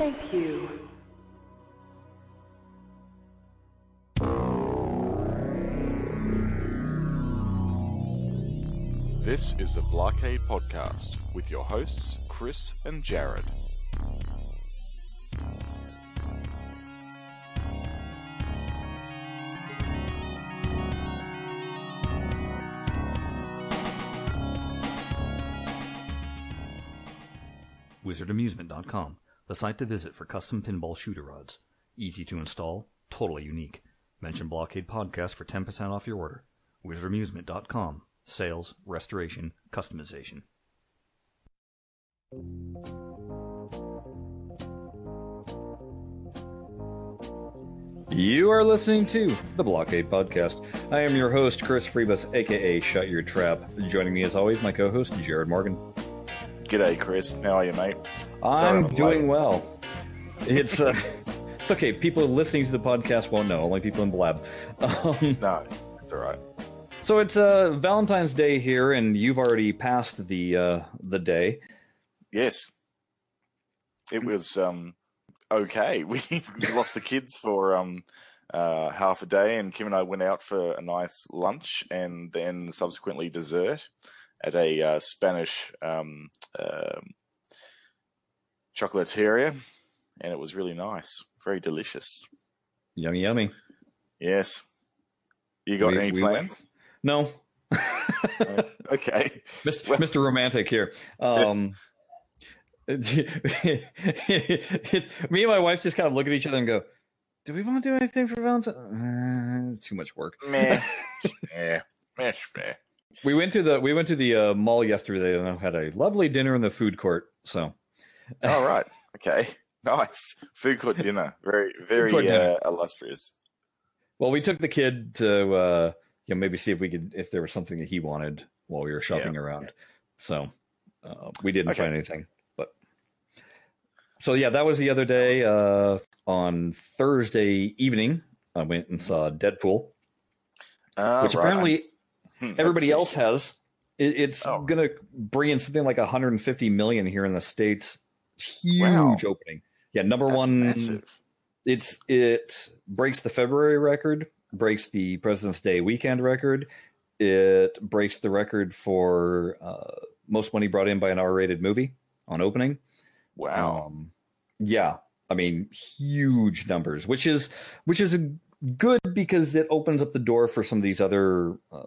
Thank you. This is a Blockade podcast with your hosts, Chris and Jared. WizardAmusement.com, the site to visit for custom pinball shooter rods. Easy to install, totally unique. Mention Blockade Podcast for 10% off your order. WizardAmusement.com, sales, restoration, customization. You are listening to the Blockade Podcast. I am your host, Chris Freebus, aka Shut Your Trap. Joining me as always, my co host, Jared Morgan. G'day, Chris. How are you, mate? I'm doing late. well. It's uh, it's okay. People listening to the podcast won't know. Only people in Blab. Um, No, it's all right. so it's uh, Valentine's Day here, and you've already passed the uh, the day. Yes, it was um, okay. We, we lost the kids for um, uh, half a day, and Kim and I went out for a nice lunch, and then subsequently dessert at a uh, Spanish um, um chocolateria, and it was really nice, very delicious. Yummy, yummy. Yes. You got We- any we plans? No, okay. Mr. Well- Mr. Romantic here. Um, me and my wife just kind of look at each other and go, "Do we want to do anything for Valentine? Uh, too much work." Meh. Meh, meh. We went to the we went to the uh, mall yesterday and had a lovely dinner in the food court. So All right. Okay. Nice. Food court dinner. Very, very court dinner. uh, illustrious. Well, we took the kid to uh, you know maybe see if we could if there was something that he wanted while we were shopping around. So uh, we didn't Okay. find anything, but so yeah, that was the other day. Uh, on Thursday evening, I went and saw Deadpool. Ah, Which right. apparently Hmm, Everybody else has. It, it's Oh. gonna bring in something like 150 million here in the states. Huge Wow. opening. Yeah, number That's one. massive. it's it breaks the February record, breaks the President's Day weekend record. It breaks the record for uh, most money brought in by an R-rated movie on opening. Wow. Um, yeah, I mean huge numbers, which is which is good because it opens up the door for some of these other, uh,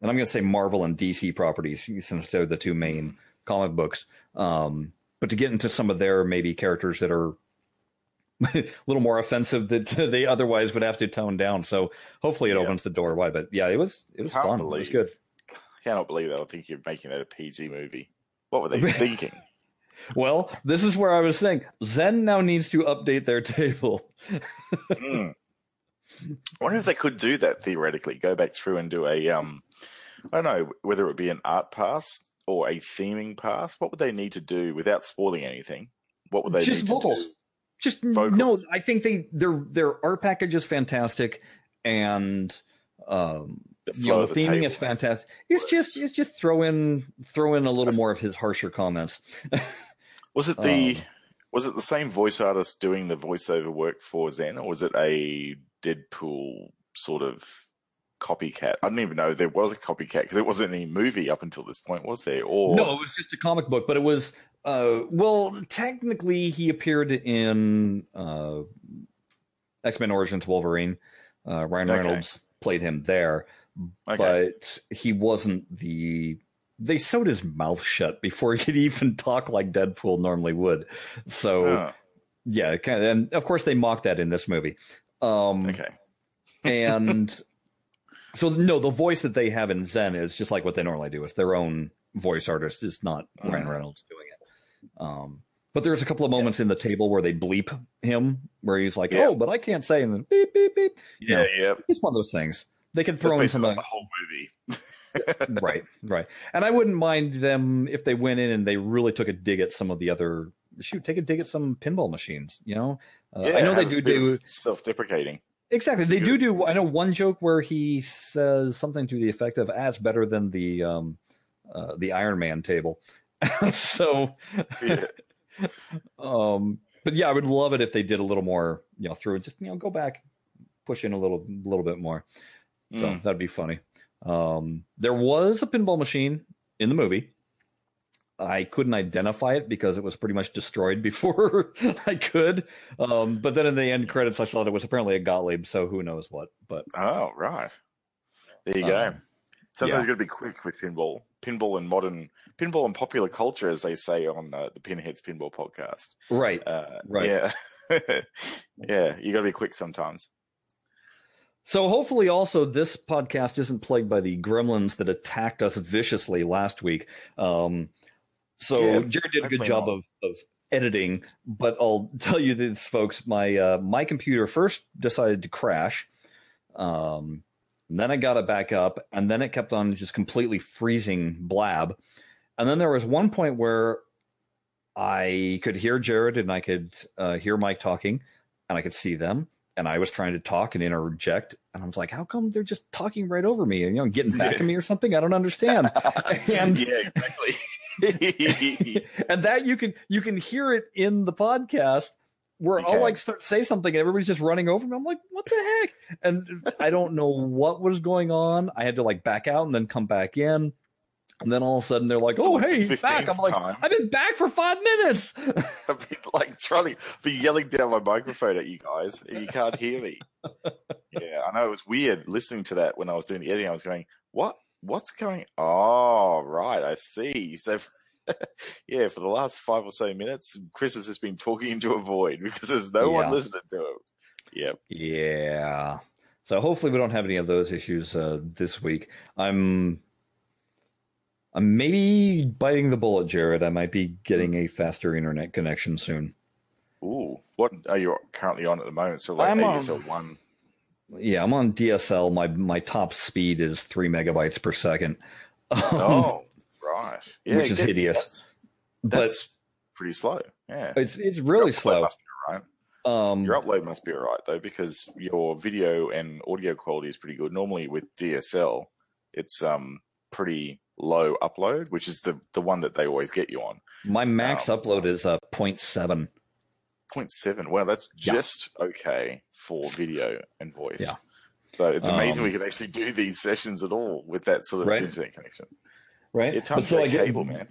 and I'm going to say Marvel and DC properties since they're the two main comic books. Um, but to get into some of their maybe characters that are a little more offensive that they otherwise would have to tone down. So hopefully it Yeah. opens the door wide. But yeah, it was it was fun. It was good. I cannot believe that. I think you're making that a PG movie. What were they thinking? Well, this is where I was saying Zen now needs to update their table. Hmm. I wonder if they could do that theoretically. Go back through and do a um, I don't know whether it would be an art pass or a theming pass. What would they need to do without spoiling anything? What would they Just need vocals. to do? Just Vocals. no, I think they their their art package is fantastic, and um, The you know the the theming table is fantastic. It's just it's just throw in throw in a little more of his harsher comments. Was it the Um, was it the same voice artist doing the voiceover work for Zen, or was it a Deadpool sort of copycat? I don't even know there was a copycat because there wasn't any movie up until this point, was there? Or No, it was just a comic book, but it was uh well, technically he appeared in uh X-Men Origins Wolverine. Uh Ryan Okay. Reynolds played him there, okay, but he wasn't the they sewed his mouth shut before he could even talk like Deadpool normally would. So Ah, yeah, kind of, and of course they mocked that in this movie. Um okay, and so no, the voice that they have in Zen is just like what they normally do. It's their own voice artist. It's not Ryan. Reynolds doing it. Um, but there's a couple of moments in the table where they bleep him, where he's like, Yeah. "Oh, but I can't say," and then beep beep beep. You yeah, know, yeah. it's one of those things. They That's throw in basically some, the whole movie. right, right. And I wouldn't mind them if they went in and they really took a dig at some of the other. Shoot, take a dig at some pinball machines. You know, uh, I know they do do self-deprecating. Exactly. They do do. I know one joke where he says something to the effect of, "Ah, it's better than the um, uh, the Iron Man table." so, Yeah. um, but yeah, I would love it if they did a little more, you know, through it. Just you know, go back, push in a little, a little bit more. So Mm. that'd be funny. Um, there was a pinball machine in the movie. I couldn't identify it because it was pretty much destroyed before I could. Um, but then in the end credits, I saw that it was apparently a Gottlieb, so who knows what. But Oh, right. There you go. Um, Sometimes yeah. you got to be quick with pinball. Pinball and modern pinball and popular culture, as they say on uh, the Pinheads Pinball podcast. right, Uh, Right. Yeah. yeah, you got to be quick sometimes. So hopefully also this podcast isn't plagued by the gremlins that attacked us viciously last week. Um, so Yeah, Jared did a good job of, of editing, but I'll tell you this, folks. My uh, my computer first decided to crash. Um, then I got it back up, and then it kept on just completely freezing blab. And then there was one point where I could hear Jared and I could uh, hear Mike talking, and I could see them. And I was trying to talk and interject, and I was like, "How come they're just talking right over me and you know getting back at me or something? I don't understand." And- yeah, exactly. and that you can you can hear it in the podcast where I'll like start say something and everybody's just running over me. I'm like, what the heck? And I don't know what was going on. I had to like back out and then come back in. And then all of a sudden they're like, oh hey, he's back. I'm like, time. I've been back for five minutes. I've been like trying to be yelling down my microphone at you guys, and you can't hear me. Yeah, I know it was weird listening to that when I was doing the editing. I was going, "What? What's going? Oh, right, I see." So, yeah, for the last five or so minutes, Chris has just been talking into a void because there's no Yeah. one listening to him. Yep. yeah. So hopefully we don't have any of those issues uh, this week. I'm I'm maybe biting the bullet, Jared. I might be getting a faster internet connection soon. Ooh, what are you currently on at the moment? So like I'm on- one. Yeah, I'm on DSL. My my top speed is three megabytes per second. Um, Oh, right. Yeah, Which is hideous. That's, but pretty slow. Yeah. it's it's really slow. must be all right. Um, Your upload must be all right though, because your video and audio quality is pretty good. Normally with DSL, it's um pretty low upload, which is the the one that they always get you on. my max um, upload is uh, 0.7. 0.7. Well, that's Yeah. just okay for video and voice. Yeah. So it's amazing Um, we can actually do these sessions at all with that sort of Right. internet connection. Right. Yeah, But times so cable, man.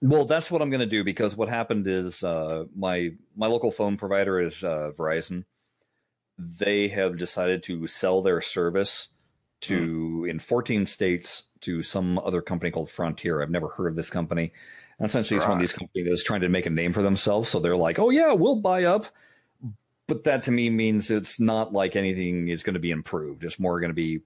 Well, that's what I'm going to do because what happened is uh, my my local phone provider is uh, Verizon. They have decided to sell their service to Hmm. in 14 states to some other company called Frontier. I've never heard of this company. And essentially, it's one of these companies that's trying to make a name for themselves. So they're like, "Oh yeah, we'll buy up." But that to me means it's not like anything is going to be improved. It's more going to be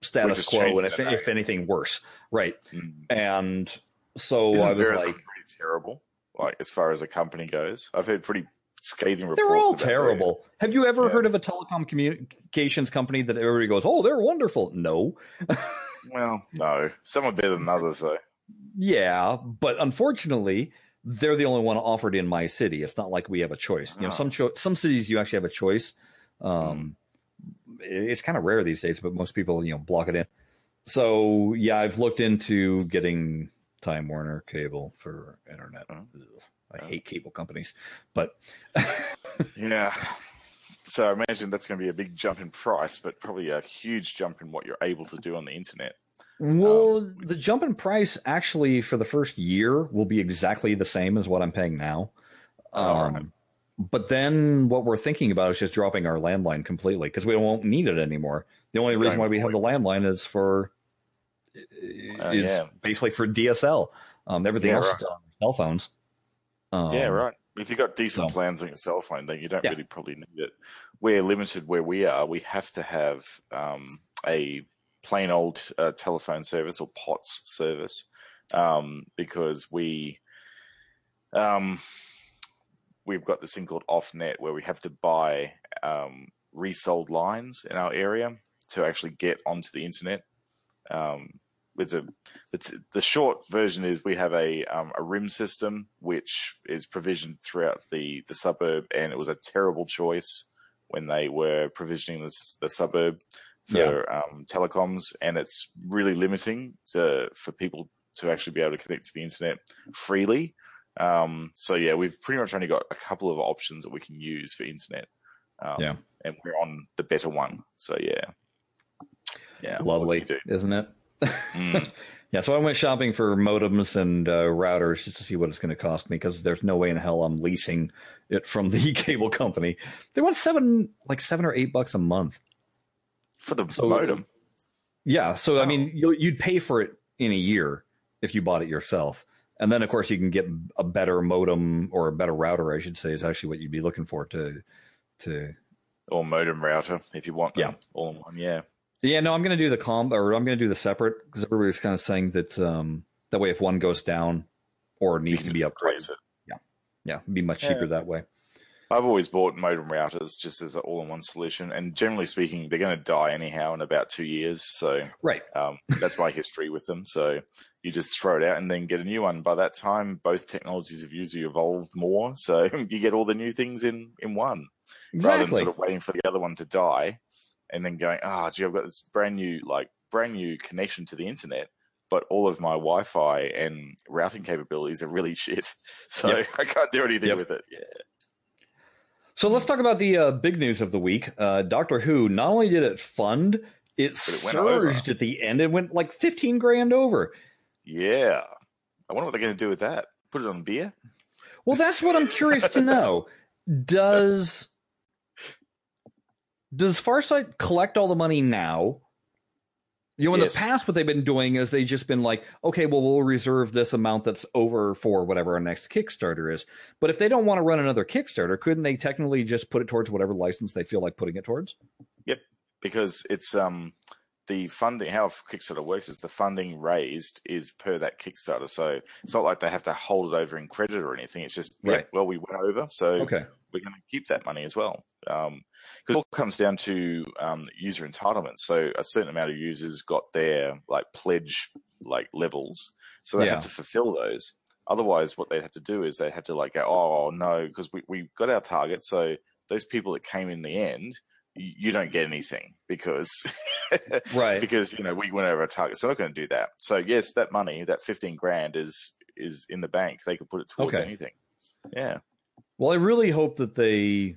status quo, and if, if anything, worse. Right. Mm. And so Isn't I was like, pretty terrible? Like as far as a company goes, I've heard pretty scathing reports. They're all about their- terrible. Have you ever Yeah. heard of a telecom communications company that everybody goes, "Oh, they're wonderful"? No. Well, no, some are better than others though. Yeah, but unfortunately, they're the only one offered in my city. It's not like we have a choice. You know, Oh. some ah. cho- some cities you actually have a choice. Um, hmm. it- It's kind of rare these days, but most people you know block it in. So yeah, I've looked into getting Time Warner cable for internet. Oh. Ugh, I hate cable companies, but Yeah. So I imagine that's going to be a big jump in price, but probably a huge jump in what you're able to do on the internet. Well, the jump in price actually for the first year will be exactly the same as what I'm paying now. Oh, Um, right. But then what we're thinking about is just dropping our landline completely because we won't need it anymore. The only reason why we have the landline is for Uh, is yeah. basically for DSL. Um, everything Yeah, else right. on cell phones. Um, yeah, right. If you've got decent so- plans on your cell phone, then you don't Yeah. really probably need it. We're limited where we are. We have to have um, a plain old uh, telephone service or POTS service um, because we um, we've got this thing called OffNet where we have to buy um, resold lines in our area to actually get onto the internet. Um, it's a it's the short version is we have a um, a rim system which is provisioned throughout the the suburb, and it was a terrible choice when they were provisioning this the suburb for um, telecoms, and it's really limiting to, for people to actually be able to connect to the internet freely. Um, so yeah, we've pretty much only got a couple of options that we can use for internet. Um, Yeah. and we're on the better one. So yeah, yeah, Lovely, isn't it? Mm. Yeah, so I went shopping for modems and uh, routers just to see what it's going to cost me because there's no way in hell I'm leasing it from the cable company. They want seven, like seven or eight bucks a month. For the So- modem. Yeah, so I mean, you, you'd pay for it in a year if you bought it yourself, and then of course you can get a better modem or a better router, I should say, is actually what you'd be looking for to to. or modem router if you want them Yeah. all in one. Yeah, Yeah, no, I'm going to do the com or I'm going to do the separate because everybody's kind of saying that um, that way if one goes down or needs to be just upgraded, replace it. yeah, it'd be much Yeah. cheaper that way. I've always bought modem routers just as an all-in-one solution, and generally speaking, they're going to die anyhow in about two years. So Right. um, that's my history with them. So you just throw it out and then get a new one. By that time, both technologies have usually evolved more, so you get all the new things in in one. rather than sort of waiting for the other one to die and then going, ah, gee, I've got this brand new, like, brand new connection to the internet, but all of my Wi Fi and routing capabilities are really shit. So Yep. I can't do anything Yep. with it. Yeah. So let's talk about the uh, big news of the week. Uh, Doctor Who. Not only did it fund, it, it surged at the end. It went like fifteen grand over. Yeah. I wonder what they're going to do with that. Put it on beer? Well, that's what I'm curious to know. Does does Farsight collect all the money now? You know, in Yes. the past, what they've been doing is they've just been like, okay, well, we'll reserve this amount that's over for whatever our next Kickstarter is. But if they don't want to run another Kickstarter, couldn't they technically just put it towards whatever license they feel like putting it towards? Yep, because it's um the funding, how Kickstarter works is the funding raised is per that Kickstarter. So it's not like they have to hold it over in credit or anything. It's just, yeah, Right. well, we went over. So Okay. We're going to keep that money as well. Because it all comes down to um, user entitlement. So a certain amount of users got their like pledge like levels, so they Yeah. have to fulfill those. Otherwise, what they'd have to do is they have to like go, oh no, because we we got our target. So those people that came in the end, you, you don't get anything because Right. because you know we went over our target. So they're not going to do that. So yes, that money, that fifteen grand, is is in the bank. They could put it towards Okay. anything. Yeah. Well, I really hope that they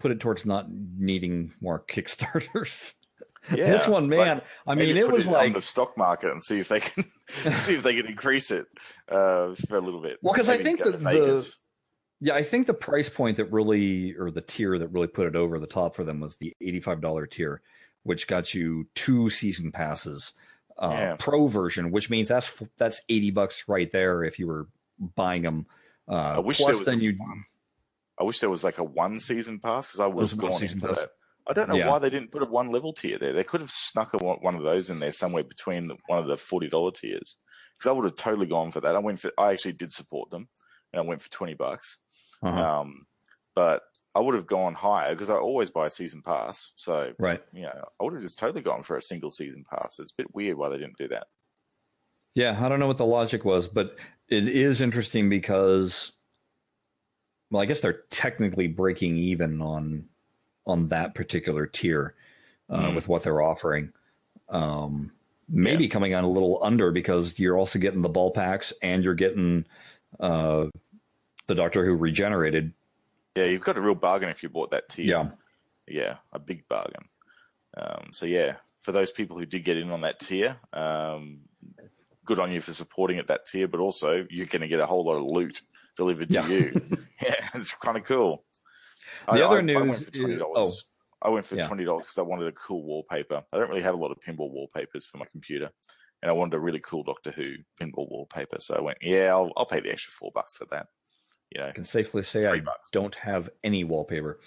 put it towards not needing more Kickstarters. Yeah, this one, man, like, I mean, it was on like, the stock market and see if they can see if they can increase it uh, for a little bit. Well, because I think that the- yeah, I think the price point that really, or the tier that really put it over the top for them was the $85 tier, which got you two season passes, uh, Yeah. pro version, which means that's, that's 80 bucks right there if you were buying them. Uh, I wish plus there was then you, one. I wish there was like a one season pass because I would have one gone into pass. that. I don't know Yeah. why they didn't put a one level tier there. They could have snuck a, one of those in there somewhere between the, one of the forty dollar tiers because I would have totally gone for that. I went for. I actually did support them, and I went for twenty bucks. uh-huh, Um, but I would have gone higher because I always buy a season pass. So right. you know, I would have just totally gone for a single season pass. It's a bit weird why they didn't do that. Yeah, I don't know what the logic was, but it is interesting because, well, I guess they're technically breaking even on on that particular tier uh, Mm. with what they're offering. Um, maybe coming on a little under because you're also getting the ball packs and you're getting uh, the Doctor Who regenerated. Yeah, you've got a real bargain if you bought that tier. Yeah, yeah, a big bargain. Um, so yeah, for those people who did get in on that tier, um, good on you for supporting at that tier. But also, you're going to get a whole lot of loot delivered to Yeah. you. yeah, it's kind of cool. The other I went news for twenty dollars. I went for Yeah. twenty dollars because I wanted a cool wallpaper. I don't really have a lot of pinball wallpapers for my computer, and I wanted a really cool Doctor Who pinball wallpaper. So I went, yeah, I'll, I'll pay the extra four bucks for that. You know, I can safely say I bucks. don't have any wallpaper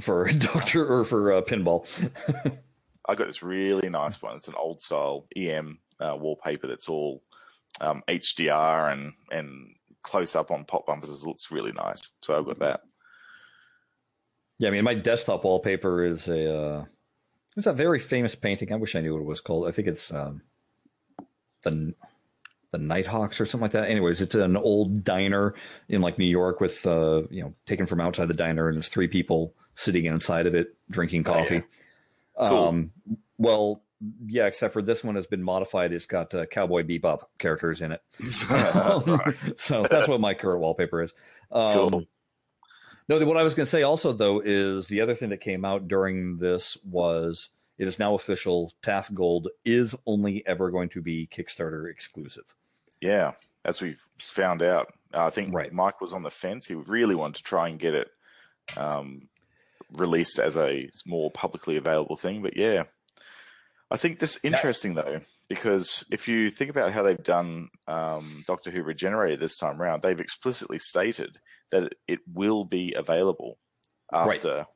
for Doctor or for uh, pinball. I got this really nice one. It's an old style EM uh, wallpaper that's all um, HDR and and close up on pop bumpers. It looks really nice. So I've got that. Yeah, I mean, my desktop wallpaper is a uh, it's a very famous painting. I wish I knew what it was called. I think it's um, the the Nighthawks or something like that. Anyways, it's an old diner in like New York with uh, you know taken from outside the diner, and there's three people sitting inside of it drinking Oh, yeah. coffee. Cool. Um, well, yeah, except for this one has been modified. It's got uh, Cowboy Bebop characters in it. so that's what my current wallpaper is. Um, cool. No, what I was going to say also though is the other thing that came out during this was it is now official. TAF Gold is only ever going to be Kickstarter exclusive. Yeah, as we found out. Uh, I think right. Mike was on the fence. He really wanted to try and get it um, released as a more publicly available thing. But yeah, I think this is interesting though because if you think about how they've done um, Doctor Who Regenerated this time around, they've explicitly stated that it will be available after. Right.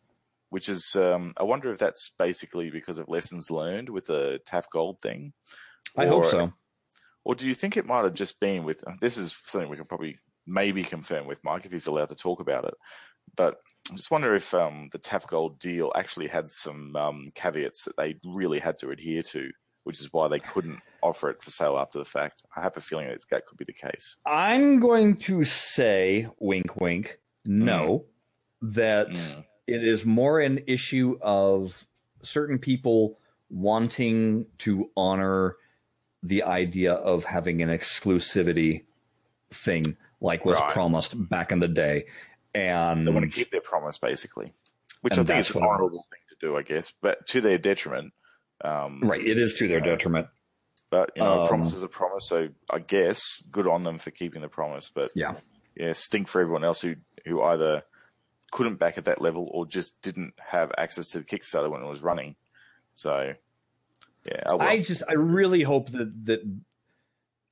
Which is, um, I wonder if that's basically because of lessons learned with the TAF Gold thing. I hope so. Or do you think it might have just been with? This is something we can probably maybe confirm with Mike if he's allowed to talk about it. But I just wonder if um, the TAF Gold deal actually had some um, caveats that they really had to adhere to which is why they couldn't offer it for sale after the fact. I have a feeling that that could be the case. I'm going to say, wink, wink, no, mm. that mm. it is more an issue of certain people wanting to honor the idea of having an exclusivity thing like was right. promised back in the day. And they want to keep their promise, basically, which I think is an honorable thing to do, I guess, but to their detriment um, right, it is to their detriment. But you know, um, a promise is a promise. So I guess good on them for keeping the promise. But yeah, yeah, stink for everyone else who who either couldn't back at that level or just didn't have access to the Kickstarter when it was running. So yeah, I, I just I really hope that that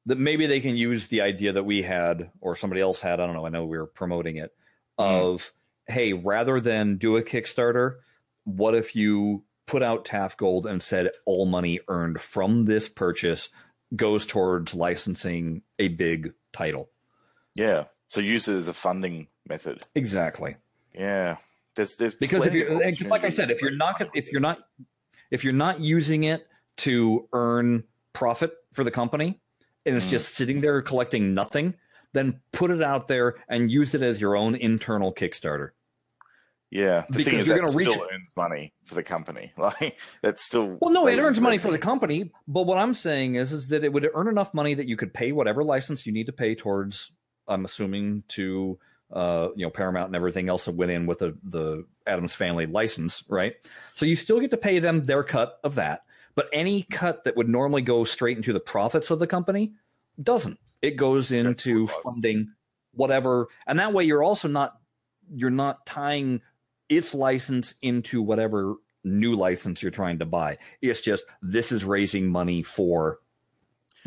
that maybe they can use the idea that we had or somebody else had. I don't know. I know we were promoting it. Mm. Of hey, rather than do a Kickstarter, what if you put out TAF Gold and said all money earned from this purchase goes towards licensing a big title. Yeah. So use it as a funding method. Exactly. Yeah. There's there's because if you're like I said, if you're not if you're not if you're not using it to earn profit for the company and it's mm. just sitting there collecting nothing, then put it out there and use it as your own internal Kickstarter. Yeah, the because thing is, you're that reach... still earns money for the company. Like that's still well, no, it earns money for the company. But what I'm saying is, is that it would earn enough money that you could pay whatever license you need to pay towards. I'm assuming to uh, you know Paramount and everything else that went in with the the Addams Family license, right? So you still get to pay them their cut of that, but any cut that would normally go straight into the profits of the company doesn't. It goes into funding whatever, and that way you're also not you're not tying its license into whatever new license you're trying to buy. It's just this is raising money for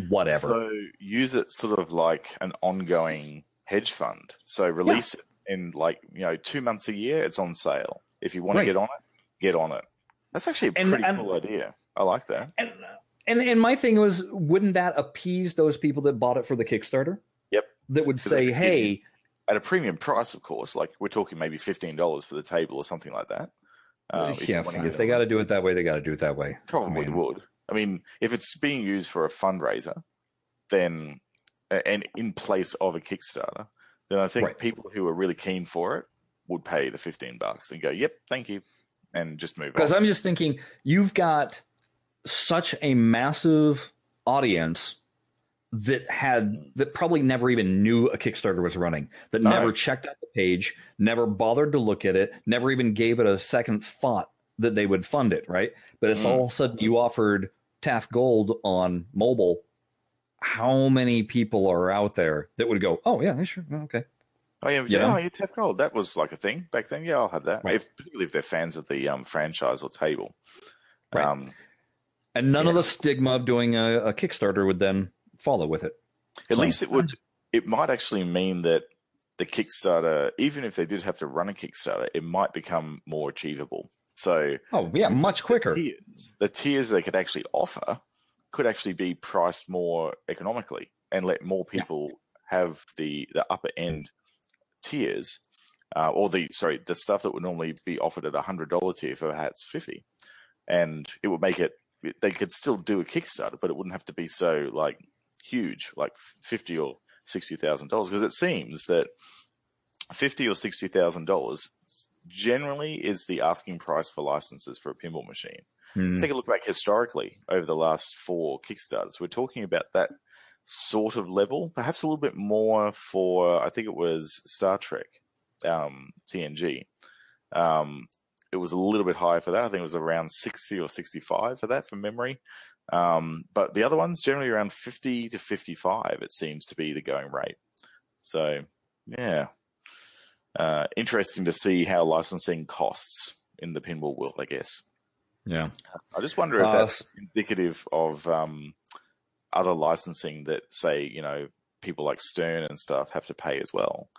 whatever. So use it sort of like an ongoing hedge fund. So release yeah. it in like, you know, two months a year, it's on sale. If you want right. to get on it, get on it. That's actually a pretty and, cool idea. I like that. And, and and my thing was, wouldn't that appease those people that bought it for the Kickstarter? Yep. That would say, "Hey, at a premium price, of course. Like we're talking maybe fifteen dollars for the table or something like that. Uh, if yeah, if they got to do it that way, they got to do it that way. Probably I mean, would. I mean, if it's being used for a fundraiser, then and in place of a Kickstarter, then I think right. people who are really keen for it would pay the fifteen bucks and go, "Yep, thank you," and just move. On. Because I'm just thinking, you've got such a massive audience that had that probably never even knew a Kickstarter was running, that never checked out the page, never bothered to look at it, never even gave it a second thought that they would fund it, right? But it's mm. all of a sudden you offered TAF Gold on mobile. How many people are out there that would go, oh yeah, sure, okay. Oh yeah, yeah, oh, yeah, TAF Gold. That was like a thing back then. Yeah, I'll have that. Right. If, particularly if they're fans of the um, franchise or table. Right. Um, and none yeah. of the stigma of doing a, a Kickstarter would then follow with it. At so, least it would. It might actually mean that the Kickstarter, even if they did have to run a Kickstarter, it might become more achievable. So, oh yeah, much quicker. The tiers, the tiers they could actually offer could actually be priced more economically and let more people yeah. have the the upper end tiers, uh, or the sorry, the stuff that would normally be offered at a hundred dollar tier for perhaps fifty, and it would make it. They could still do a Kickstarter, but it wouldn't have to be so like huge, like fifty or sixty thousand dollars, because it seems that fifty or sixty thousand dollars generally is the asking price for licenses for a pinball machine. Hmm. take a look back historically over the last four Kickstarters, we're talking about that sort of level, perhaps a little bit more for, I think it was Star Trek, um, TNG. Um, it was a little bit higher for that. I think it was around 60 or 65 for that from memory. Um, but the other ones generally around 50 to 55, it seems to be the going rate. So, yeah. Uh, interesting to see how licensing costs in the pinball world, I guess. Yeah. I just wonder if Uh, that's indicative of um, other licensing that, say, you know, people like Stern and stuff have to pay as well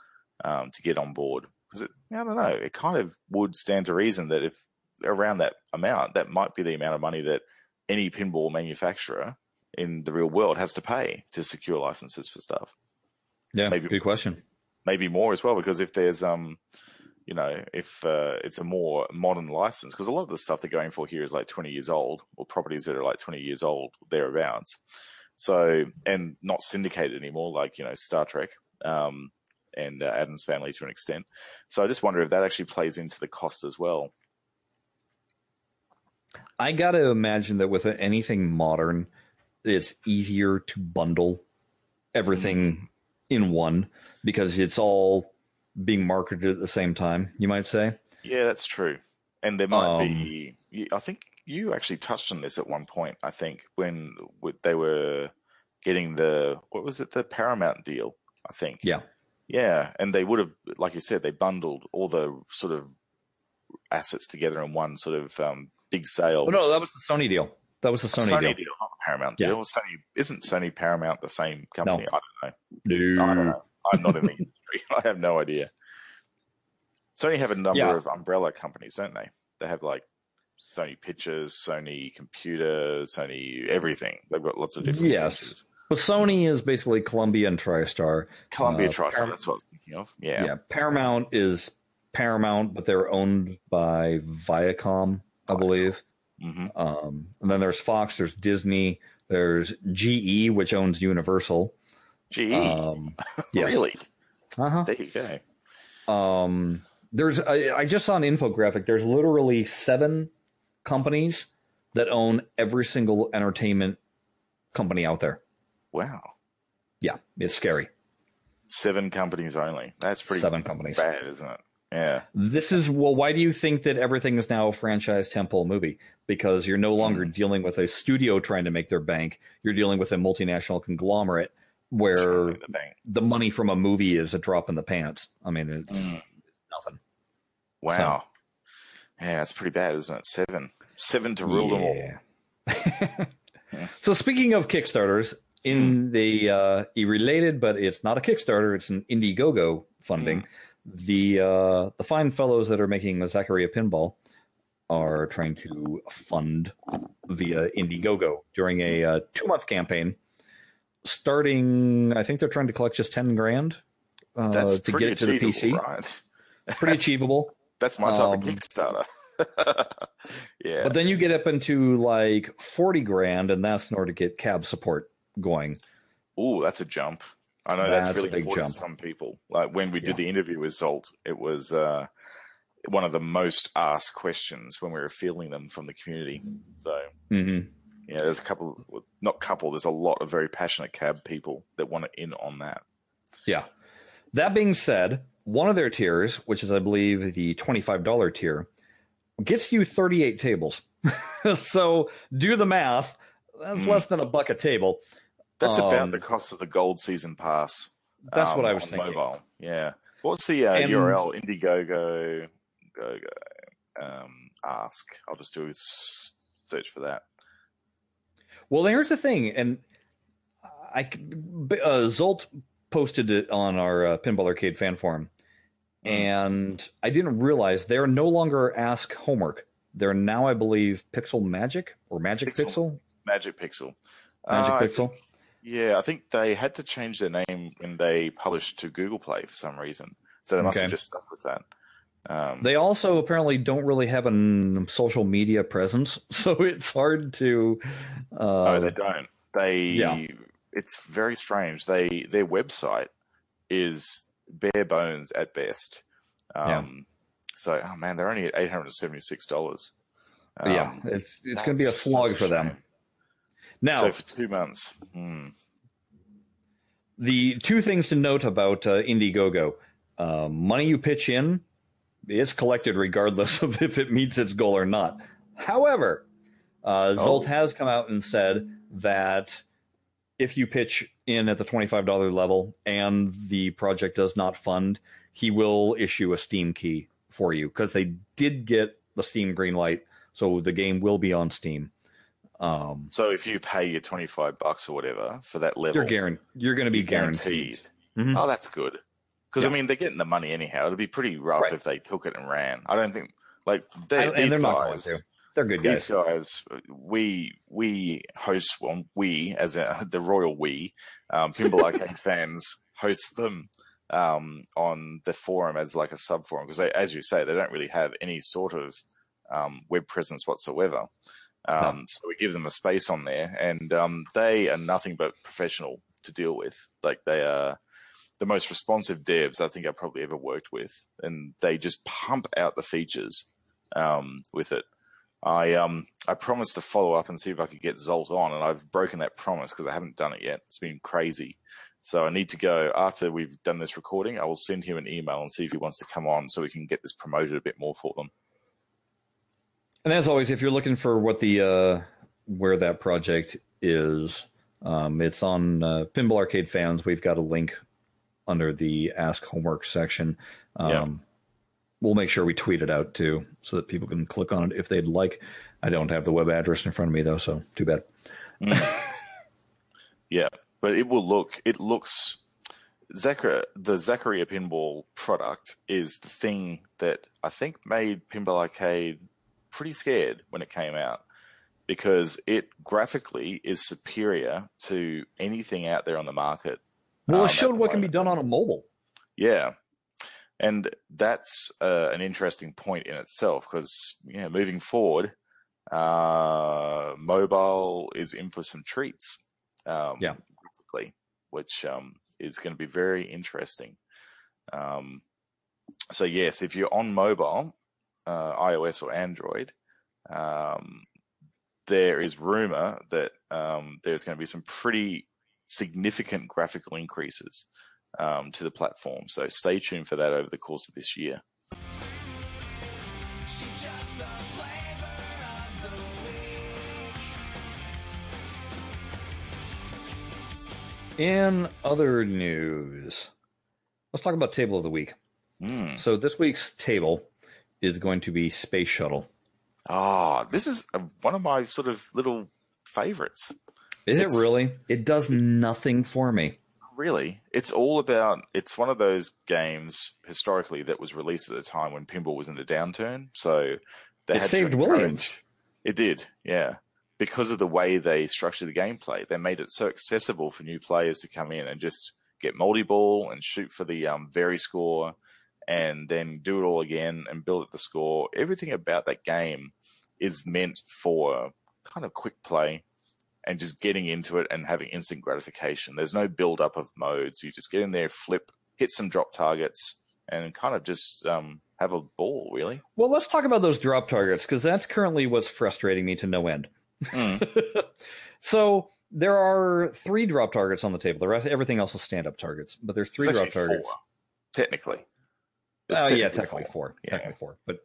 um, to get on board. Because I don't know, it kind of would stand to reason that if around that amount, that might be the amount of money that any pinball manufacturer in the real world has to pay to secure licenses for stuff. Yeah. Maybe- Good question. Maybe more as well, because if there's um, you know, if uh, it's a more modern license, because a lot of the stuff they're going for here is like 20 years old, or properties that are like 20 years old, thereabouts. So, and not syndicated anymore, like, you know, Star Trek um, and uh, Addams Family to an extent. So I just wonder if that actually plays into the cost as well. I got to imagine that with anything modern, it's easier to bundle everything in one because it's all being marketed at the same time, you might say. Yeah, that's true. And there might Um, be, I think you actually touched on this at one point, I think, when they were getting the, what was it, the Paramount deal, I think. Yeah. Yeah, and they would have, like you said, they bundled all the sort of assets together in one sort of um, big sale. Oh, no, that was the Sony deal. That was the Sony, Sony, deal. deal. not Paramount Yeah. deal. Sony isn't Sony Paramount the same company? I don't No. know. I don't know. I'm not in the industry. I have no idea. Sony have a number Yeah. of umbrella companies, don't they? They have like Sony Pictures, Sony Computer, Sony everything. They've got lots of different. Yes. features. Well, Sony is basically Columbia and TriStar. Columbia Uh, TriStar. Param- That's what I was thinking of. Yeah. Yeah. Paramount is Paramount, but they're owned by Viacom, I Viacom. believe. hmm Um, and then there's Fox, there's Disney, there's GE, which owns Universal. GE. Um, yes. Really? Uh-huh. There you go. Um, there's I, I just saw an infographic. There's literally seven companies that own every single entertainment company out there. Wow. Yeah, it's scary. Seven companies only. That's pretty Seven companies. bad, isn't it? Yeah. This is well. Why do you think that everything is now a franchise tentpole movie? Because you're no longer dealing with a studio trying to make their bank. You're dealing with a multinational conglomerate where the the money from a movie is a drop in the pants. I mean, it's, Mm. it's nothing. Wow. Yeah, that's pretty bad, isn't it? Seven. Seven to rule them all. Yeah. so speaking of Kickstarters, in the uh, related, but it's not a Kickstarter; it's an Indiegogo funding. The uh, the fine fellows that are making the Zaccaria Pinball are trying to fund via Indiegogo during a uh, two month campaign. Starting, I think they're trying to collect just ten grand uh, That's to get it to the PC. right? Pretty achievable. That's my type Um, of Kickstarter. yeah. But then you get up into like 40 grand, and that's in order to get cab support going. Ooh, that's a jump. I know that's, That's really important to some people. Like when we Yeah. did the interview with Zolt, it was uh, one of the most asked questions when we were fielding them from the community. So mm-hmm. yeah, there's a couple, not couple. There's a lot of very passionate cab people that want to in on that. Yeah. That being said, one of their tiers, which is, I believe, the $25 tier, gets you 38 tables. so do the math. That's Hmm. less than a buck a table. That's Um, about the cost of the gold season pass. That's um, what I was thinking. Mobile. Yeah. What's the uh, And- URL? Indiegogo. Go go. Um, ask. I'll just do a search for that. Well, here's the thing, and I uh, Zolt posted it on our uh, Pinball Arcade fan forum, and I didn't realize they're no longer Ask Homework. They're now, I believe, Pixel Magic or Magic Pixel. Pixel. Magic Pixel. Magic Uh, Pixel. Yeah, I think they had to change their name when they published to Google Play for some reason. So they must Okay. have just stuck with that. Um, They also apparently don't really have a n- social media presence, so it's hard to. Uh, no, they don't. They. yeah. It's very strange. They their website is bare bones at best. Um, So, oh man, they're only at eight hundred and seventy six dollars. Um, yeah, it's it's going to be a slog for them. Now, so for two months. Hmm. the two things to note about uh, Indiegogo: uh, money you pitch in is collected regardless of if it meets its goal or not. However, uh, Zolt Oh. has come out and said that if you pitch in at the twenty-five dollar level and the project does not fund, he will issue a Steam key for you because they did get the Steam green light, so the game will be on Steam. Um, So if you pay your twenty five bucks or whatever for that level, you're guaranteed. You're going to be you're guaranteed. Mhm. Oh, that's good. Because Yeah. I mean, they're getting the money anyhow. It'd be pretty rough Right. if they took it and ran. I don't think like they, I- and these they're not going guys. to. They're good These guys. guys, we we host well, we as a, the royal we, um, Pinball Arcade fans host them um, on the forum as like a sub forum because as you say, they don't really have any sort of um, web presence whatsoever. Um, So we give them a space on there, and um, they are nothing but professional to deal with. Like they are the most responsive devs I think I've probably ever worked with, and they just pump out the features um, with it. I um I promised to follow up and see if I could get Zolt on, and I've broken that promise because I haven't done it yet. It's been crazy, so I need to go after we've done this recording. I will send him an email and see if he wants to come on, so we can get this promoted a bit more for them. And as always, if you're looking for what the uh, where that project is, um, it's on uh, Pinball Arcade fans. We've got a link under the Ask Homework section. Um, Yeah. We'll make sure we tweet it out too, so that people can click on it if they'd like. I don't have the web address in front of me though, so too bad. Yeah, but it will look. It looks. Zachary, the Zaccaria Pinball product is the thing that I think made Pinball Arcade pretty scared when it came out because it graphically is superior to anything out there on the market. Well, um, it showed what can be done on a mobile. Yeah. And that's uh, an interesting point in itself because, you know, moving forward, uh, mobile is in for some treats. Um, Yeah. Graphically, which um, is going to be very interesting. Um, so, yes, if you're on mobile, uh, iOS or Android, um, there is rumor that um, there's going to be some pretty significant graphical increases um, to the platform. So stay tuned for that over the course of this year. In other news, let's talk about table of the week. Mm. So this week's table is going to be Space Shuttle. Ah, this is uh one of my sort of little favorites. Is It's- it really? It does nothing for me. Really, it's all about. It's one of those games historically that was released at a time when pinball was in a downturn. So they It saved Williams. It did, yeah. Because of the way they structured the gameplay, they made it so accessible for new players to come in and just get multi-ball and shoot for the um, very score, and then do it all again and build up the score. Everything about that game is meant for kind of quick play and just getting into it and having instant gratification. There's no build up of modes. You just get in there, flip, hit some drop targets, and kind of just um, have a ball, really. Well, let's talk about those drop targets because that's currently what's frustrating me to no end. Mm. so there are three drop targets on the table. The rest, everything else is stand-up targets, but there's three It's drop targets. four, technically. It's Oh yeah, technically four. Yeah. Technically four. But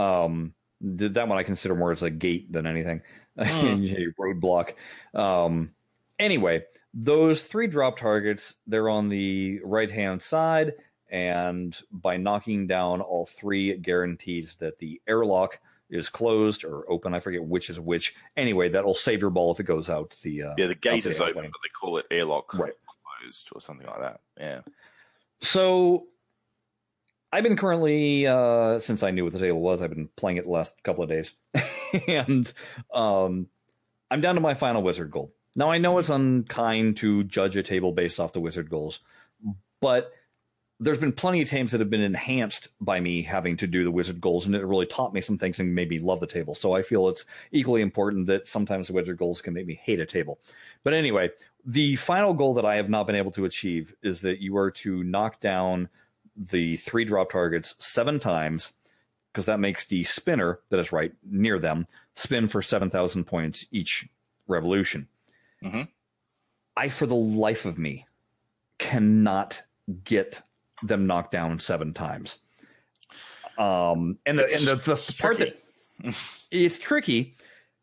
um, th- that one I consider more as a gate than anything, Hmm. a roadblock. Um, anyway, those three drop targets they're on the right hand side, and by knocking down all three, it guarantees that the airlock is closed or open. I forget which is which. Anyway, that'll save your ball if it goes out the. Uh, Yeah, the gate out is the open, but they call it airlock Right. closed or something like that. Yeah. So I've been currently uh, since I knew what the table was, I've been playing it the last couple of days, and um, I'm down to my final wizard goal. Now I know it's unkind to judge a table based off the wizard goals, but there's been plenty of times that have been enhanced by me having to do the wizard goals, and it really taught me some things and made me love the table. So I feel it's equally important that sometimes the wizard goals can make me hate a table. But anyway, the final goal that I have not been able to achieve is that you are to knock down the three drop targets seven times, because that makes the spinner that is right near them spin for 7,000 points each revolution. Mhm. I, for the life of me, cannot get them knocked down seven times. Um, and the, and the, the, It's part that it's tricky.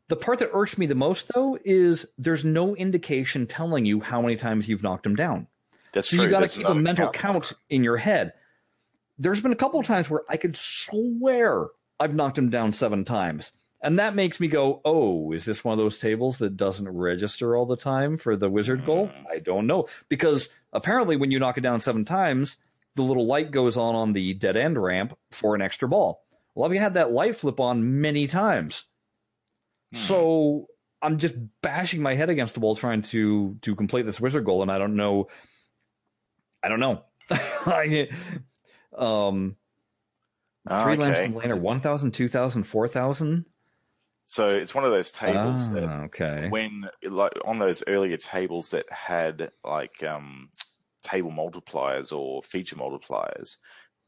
The part that irks me the most, though, is there's no indication telling you how many times you've knocked them down. That's So true. you got to keep a mental count. count in your head. There's been a couple of times where I could swear I've knocked him down seven times. And that makes me go, oh, is this one of those tables that doesn't register all the time for the wizard goal? Hmm. I don't know. Because apparently, when you knock it down seven times, the little light goes on on the dead end ramp for an extra ball. Well, I've had that light flip on many times. Hmm. So I'm just bashing my head against the wall trying to to complete this wizard goal, and I don't know. I don't know. I, um, Ah, three lamps okay. in the lane are 1,000, 2,000, 4,000? So it's one of those tables that Ah, okay. when like on those earlier tables that had like um table multipliers or feature multipliers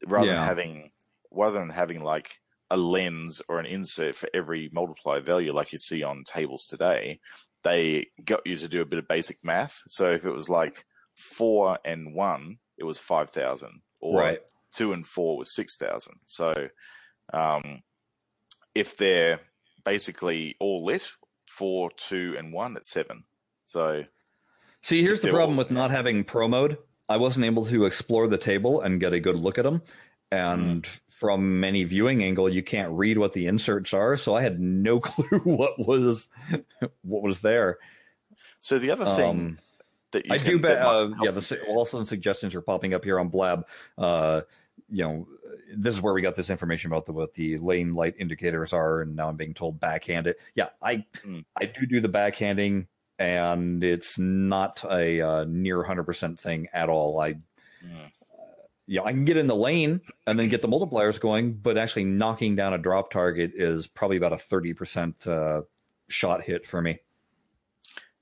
rather Yeah. than having rather than having like a lens or an insert for every multiplier value like you see on tables today they got you to do a bit of basic math so if it was like 4 and 1 it was 5000 or Right. 2 and 4 was 6000 so um if they're basically all lit, four, two, and one at seven. So See, here's the problem all- with not having pro mode. I wasn't able to explore the table and get a good look at them. And Mm. from any viewing angle, you can't read what the inserts are, so I had no clue what was what was there. so the other thing Um, that you I can, do bet. Uh, yeah, the su- also suggestions are popping up here on Blab. Uh, you know, this is where we got this information about the, what the lane light indicators are, and now I'm being told backhand it. Yeah, I Hmm. I do do the backhanding, and it's not a uh, near 100 percent thing at all. I Mm. yeah, I can get in the lane and then get the multipliers going, but actually knocking down a drop target is probably about a 30 percent uh, shot hit for me.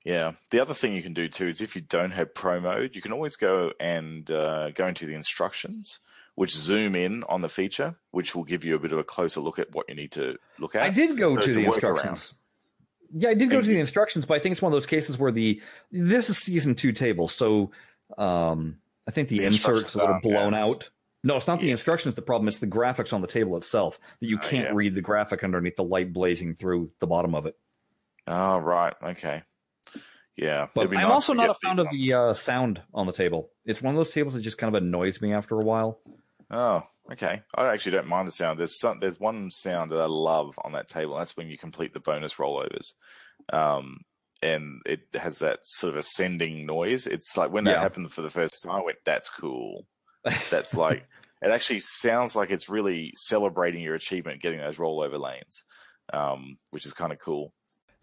Yeah. The other thing you can do too is if you don't have pro mode, you can always go and uh, go into the instructions, which zoom in on the feature, which will give you a bit of a closer look at what you need to look at. I did go So to the workaround. instructions. Yeah, I did go And to the instructions, but I think it's one of those cases where the this is season two table, so um, I think the, The insert's a little blown as- out. No, it's not the instructions. The problem it's the graphics on the table itself that you Oh, can't yeah. read the graphic underneath the light blazing through the bottom of it. Oh, right. Okay. Yeah. But I'm nice also not a fan of the uh, sound on the table. It's one of those tables that just kind of annoys me after a while. Oh, okay. I actually don't mind the sound. There's some, there's one sound that I love on that table. That's when you complete the bonus rollovers, um, and it has that sort of ascending noise. It's like when that Yeah. happened for the first time, I went, "That's cool." That's like it actually sounds like it's really celebrating your achievement getting those rollover lanes, um, which is kind of cool.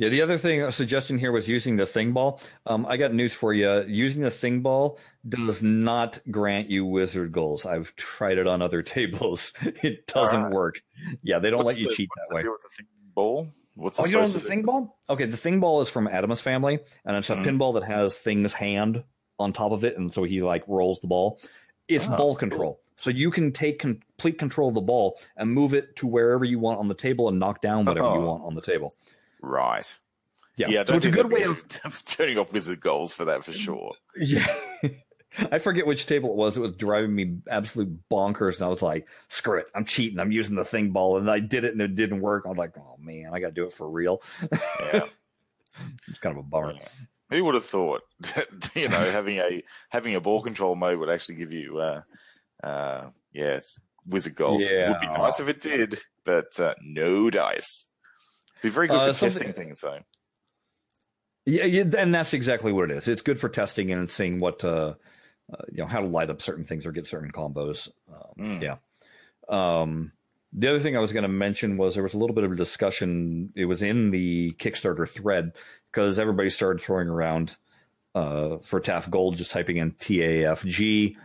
Yeah, the other thing, a suggestion here was using the thing ball. Um, I got news for you. Using the thing ball does not grant you wizard goals. I've tried it on other tables. It doesn't work. Yeah, they don't let you the- cheat that way. with the thing ball? What's it Oh, you know the thing ball? Okay, the thing ball is from Addams family, and it's a Mhm. pinball that has things hand on top of it, and so he like rolls the ball. It's Oh, ball control, so you can take complete control of the ball and move it to wherever you want on the table and knock down whatever you Oh. want on the table. Right. Yeah, Yeah, so it's a good way of turning off wizard goals for that for sure. Yeah. I forget which table it was. It was driving me absolute bonkers. And I was like, screw it. I'm cheating. I'm using the thing ball. And I did it and it didn't work. I was like, oh man, I got to do it for real. Yeah. It's kind of a bummer. Yeah. Who would have thought that you know having a having a ball control mode would actually give you uh uh yeah wizard goals? Yeah. It Would be nice if it did, but uh, no dice. Be very good Uh, for testing things though. Yeah, yeah, and that's exactly what it is. It's good for testing and seeing what, uh, uh, you know, how to light up certain things or get certain combos. Um, Mm. Yeah. Um, the other thing I was going to mention was there was a little bit of a discussion. It was in the Kickstarter thread because everybody started throwing around uh, for TAF Gold, just typing in TAFG.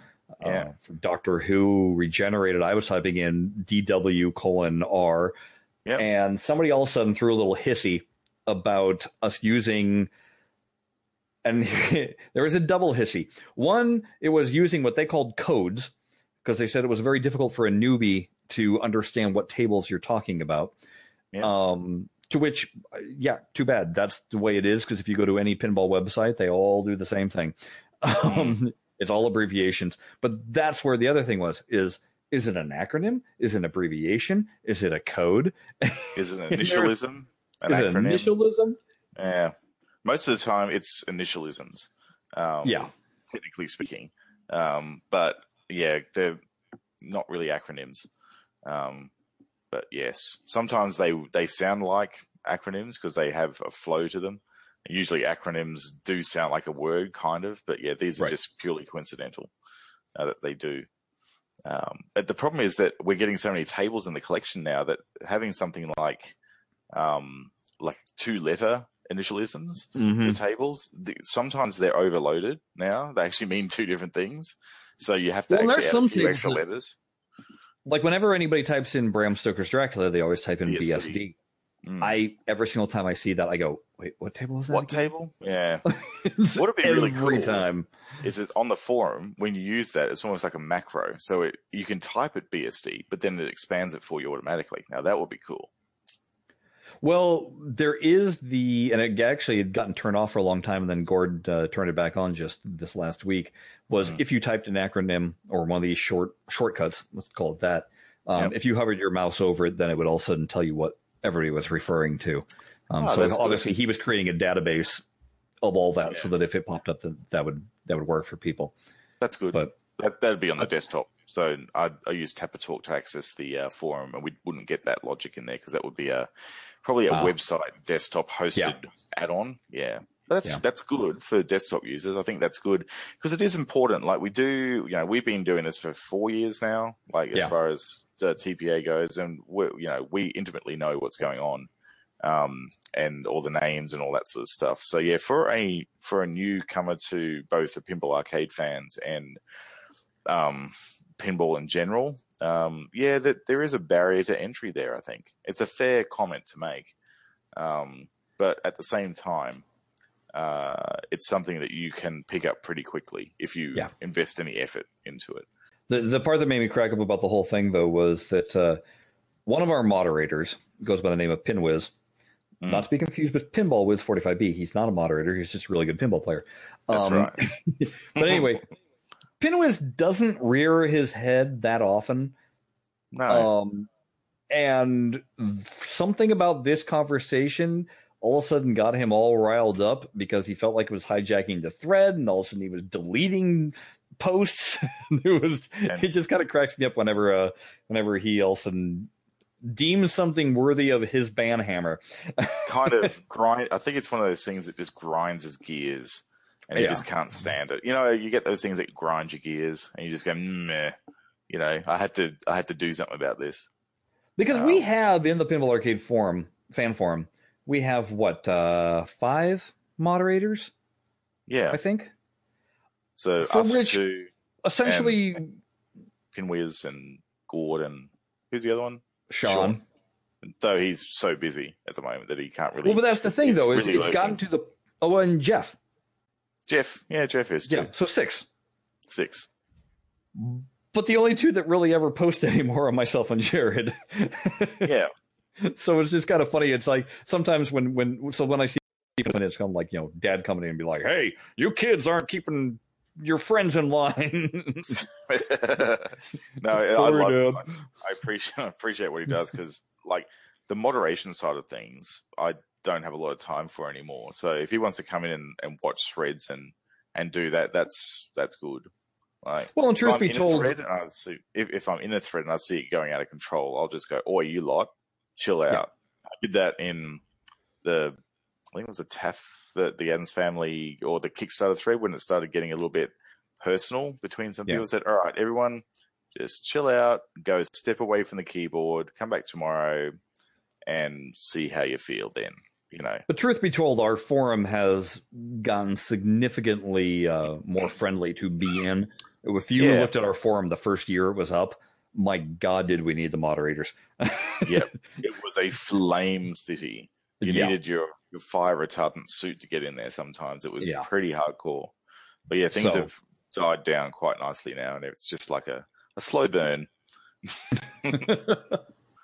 Yeah. Uh, for Doctor Who Regenerated, I was typing in DW colon R. Yep. And somebody all of a sudden threw a little hissy about us using and there was a double hissy. One, it was using what they called codes because they said it was very difficult for a newbie to understand what tables you're talking about. Yeah. Um, to which, yeah, too bad. That's the way it is. Because if you go to any pinball website, they all do the same thing. Um, it's all abbreviations. But that's where the other thing was: is is it an acronym? Is it an abbreviation? Is it a code? Is it an initialism? An is it acronym? initialism? Yeah. Most of the time, it's initialisms. Um, Yeah. Technically speaking. Um, but yeah, they're not really acronyms. Um, but yes, sometimes they they sound like acronyms because they have a flow to them. Usually, acronyms do sound like a word, kind of. But yeah, these are Right. just purely coincidental uh, that they do. Um, but the problem is that we're getting so many tables in the collection now that having something like um, like two letter initialisms Mhm. the tables th- sometimes they're overloaded now they actually mean two different things so you have to Well, actually add some a few extra that- letters Like whenever anybody types in Bram Stoker's Dracula, they always type in BSD. BSD. Mm. I every single time I see that, I go, "Wait, what table is that?" what again?" table yeah It's What'd be really cool- time. is it on the forum when you use that it's almost like a macro so it, you can type it bsd but then it expands it for you automatically now that would be cool Well, there is the, and it actually had gotten turned off for a long time, and then Gord uh, turned it back on just this last week. Was Hmm. if you typed an acronym or one of these short shortcuts, let's call it that. Um, Yep. If you hovered your mouse over it, then it would all of a sudden tell you what everybody was referring to. Um, Oh, so that's good. obviously, he was creating a database of all that, Yeah. so that if it popped up, that that would that would work for people. that's good But that, that'd be on the desktop so i i use Tapatalk to access the uh, forum and we wouldn't get that logic in there because that would be a probably a Ah. website desktop hosted add-on yeah but that's Yeah. that's good for desktop users i think that's good because it is important like we do you know we've been doing this for four years now like as Yeah. far as the tpa goes and we you know we intimately know what's going on um, and all the names and all that sort of stuff. So yeah, for a for a newcomer to both the pinball arcade fans and um, pinball in general, um, yeah, that there is a barrier to entry there. I think it's a fair comment to make, um, but at the same time, uh, it's something that you can pick up pretty quickly if you Yeah. invest any effort into it. The the part that made me crack up about the whole thing though was that uh, one of our moderators goes by the name of Pinwiz. Mm. Not to be confused with Pinball Wiz 45B. He's not a moderator. He's just a really good pinball player. That's Um, right. But anyway, Pinwiz doesn't rear his head that often. No, Um, and something about this conversation all of a sudden got him all riled up because he felt like it was hijacking the thread, and all of a sudden he was deleting posts. it was And- it just kind of cracks me up whenever uh, whenever he all of a sudden deems something worthy of his ban hammer. kind of grind. I think it's one of those things that just grinds his gears, and he Yeah. just can't stand it. You know, you get those things that grind your gears, and you just go, meh. You know, I had to, I had to do something about this. Because Um, we have in the Pinball Arcade forum, fan forum, we have what uh, five moderators, Yeah. I think. So For us which- two, Essentially, Pinwiz and Gord, and who's the other one? Sean. Though he's so busy at the moment that he can't really. Well, but that's the thing, though. It's, really it's gotten to the. Oh, and Jeff. Jeff, yeah, Jeff is too. Yeah, so six. Six. But the only two that really ever post anymore are myself and Jared. Yeah. so it's just kind of funny. It's like sometimes when when so when I see when it's kind of like you know dad coming in and be like, "Hey, you kids aren't keeping your friends in line." no, I, love. I appreciate I appreciate what he does because like the moderation side of things, I don't have a lot of time for anymore. So if he wants to come in and, and watch threads and and do that, that's that's good. Like, well, and truth be told, thread see, if if I'm in a thread and I see it going out of control, I'll just go, "Oh, you lot, chill out." Yeah. I did that in the I think it was the TAF, the, the Addams family, or the Kickstarter thread when it started getting a little bit personal between some Yeah. people. Said, "All right, everyone, just chill out, go step away from the keyboard, come back tomorrow, and see how you feel then." You know, But truth be told, our forum has gotten significantly uh, more friendly to be in. If you Yeah. looked at our forum the first year it was up, my God, did we need the moderators? Yep. it was a flame city. You Yeah. needed your, your fire retardant suit to get in there. Sometimes it was Yeah. pretty hardcore, but yeah, things So- have died down quite nicely now, and it's just like a, a slow burn.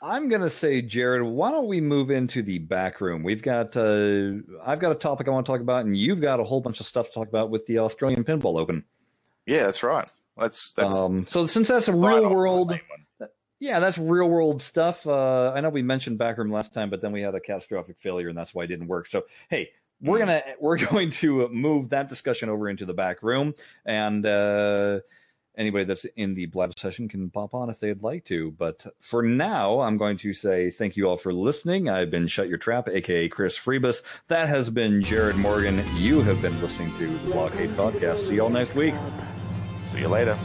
I'm gonna say, Jared, why don't we move into the back room? We've got uh, I've got a topic I want to talk about, and you've got a whole bunch of stuff to talk about with the Australian Pinball Open. Yeah, that's right. That's that's Um, so since that's a real world, yeah, that's real world stuff. Uh, I know we mentioned backroom last time, but then we had a catastrophic failure, and that's why it didn't work. So hey, we're Hmm. gonna we're going to move that discussion over into the back room, and uh, anybody that's in the blab session can pop on if they'd like to. But for now, I'm going to say thank you all for listening. I've been Shut Your Trap, aka Chris Freebus. That has been Jared Morgan. You have been listening to the Blockade Podcast. See y'all next week. See you later.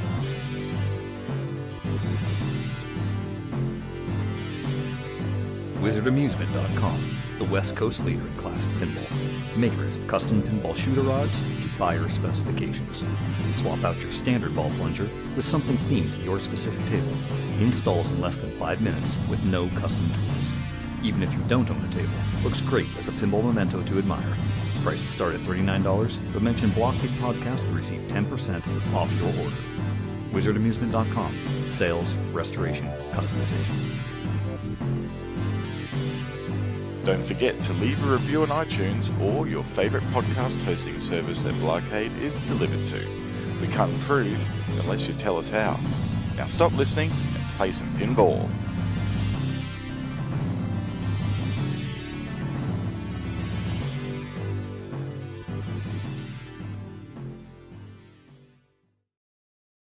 WizardAmusement.com, the West Coast leader in classic pinball. Makers of custom pinball shooter rods to buyer specifications. Swap out your standard ball plunger with something themed to your specific table. Installs in less than five minutes with no custom tools. Even if you don't own a table, looks great as a pinball memento to admire. Prices start at $39, but mention Blockade Podcast to receive 10% off your order. WizardAmusement.com. Sales, restoration, customization. Don't forget to leave a review on iTunes or your favorite podcast hosting service that Blockade is delivered to. We can't improve unless you tell us how. Now stop listening and play some pinball.